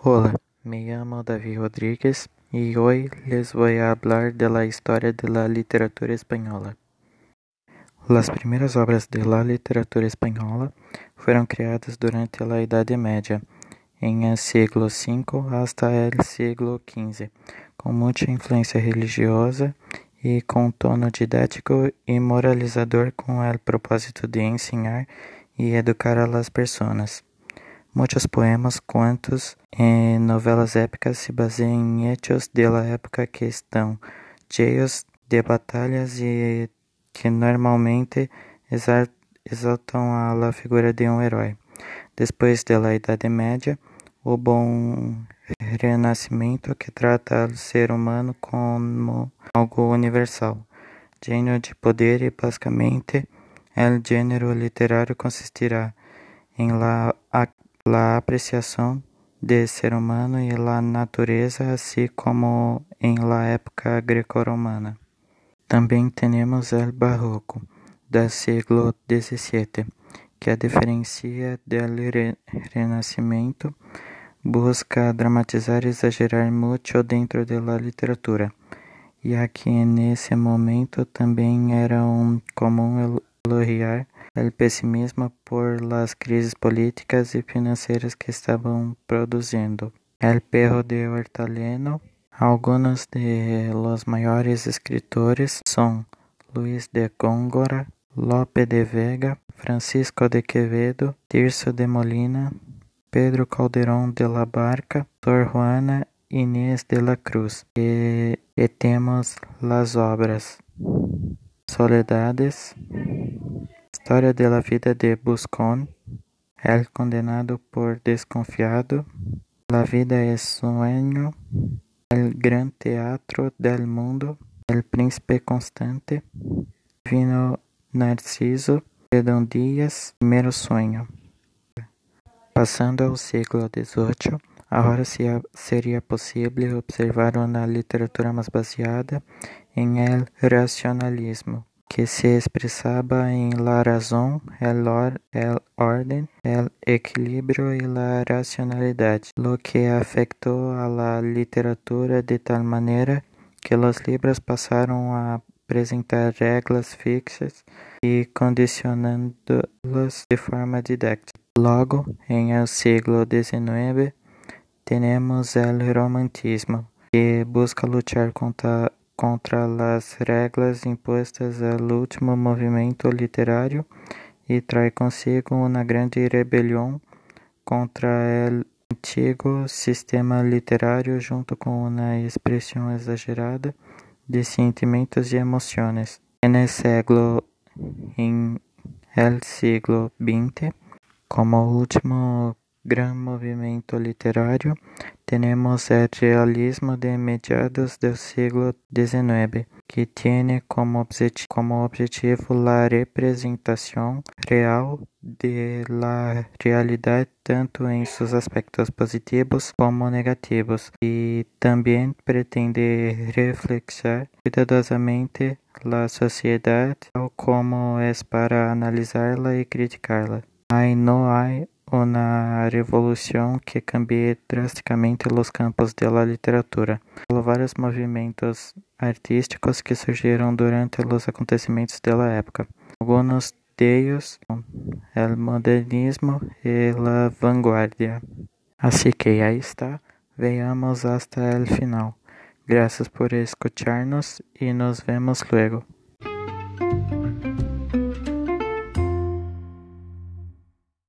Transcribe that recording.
Hola, me llamo David Rodríguez y hoy les voy a hablar de la historia de la literatura española. Las primeras obras de la literatura española fueron creadas durante la Edad Media, en el siglo V hasta el siglo XV, con mucha influencia religiosa y con tono didático y moralizador con el propósito de enseñar y educar a las personas. Muitos poemas, contos e novelas épicas se baseiam em hechos de la época que estão cheios de batalhas e que normalmente exaltam a figura de um herói. Depois da Idade Média, houve um renascimento que trata o ser humano como algo universal, lleno de poder e basicamente o gênero literário consistirá em la la apreciação de ser humano e la natureza, assim como em la época greco-romana. Também temos o barroco, do século XVII, que a diferencia del renascimento, busca dramatizar e exagerar muito dentro de la literatura, e aqui nesse momento também era um comum elogiar el pesimismo por las crisis políticas y financieras que estaban produciendo. El perro de Hortaleno. Algunos de los mayores escritores son Luis de Góngora, Lope de Vega, Francisco de Quevedo, Tirso de Molina, Pedro Calderón de la Barca, Sor Juana Inés de la Cruz. E, e temos las obras Soledades, História de la vida de Buscón, El condenado por desconfiado, La vida es sueño, El gran teatro del mundo, El príncipe constante, Vino Narciso, Perdão Dias, Primeiro Sonho. Passando ao século XVIII, agora seria possível observar uma literatura mais baseada em el racionalismo que se expresaba en la razón, el, or, el orden, el equilibrio y la racionalidad, lo que afectó a la literatura de tal manera que los libros pasaron a apresentar regras fixas e condicionando-las de forma didática. Logo, em el siglo XIX, temos o romantismo, que busca lutar contra contra as regras impostas ao último movimento literário e traz consigo uma grande rebelião contra o antigo sistema literário junto com uma expressão exagerada de sentimentos e emoções. No século em el siglo XX, como último gran movimento literario, tenemos el realismo de mediados del siglo XIX, que tiene como, objetivo, como objetivo la representación real de la realidad tanto en sus aspectos positivos como negativos y también pretende reflexionar cuidadosamente la sociedad tal como es para analizarla y criticarla. Hay no hay uma revolução que cambie drasticamente os campos da literatura. Houve vários movimentos artísticos que surgiram durante os acontecimentos da época. Alguns deles o modernismo e a vanguardia. Assim que aí está, veamos hasta el final. Graças por escucharnos e nos vemos luego.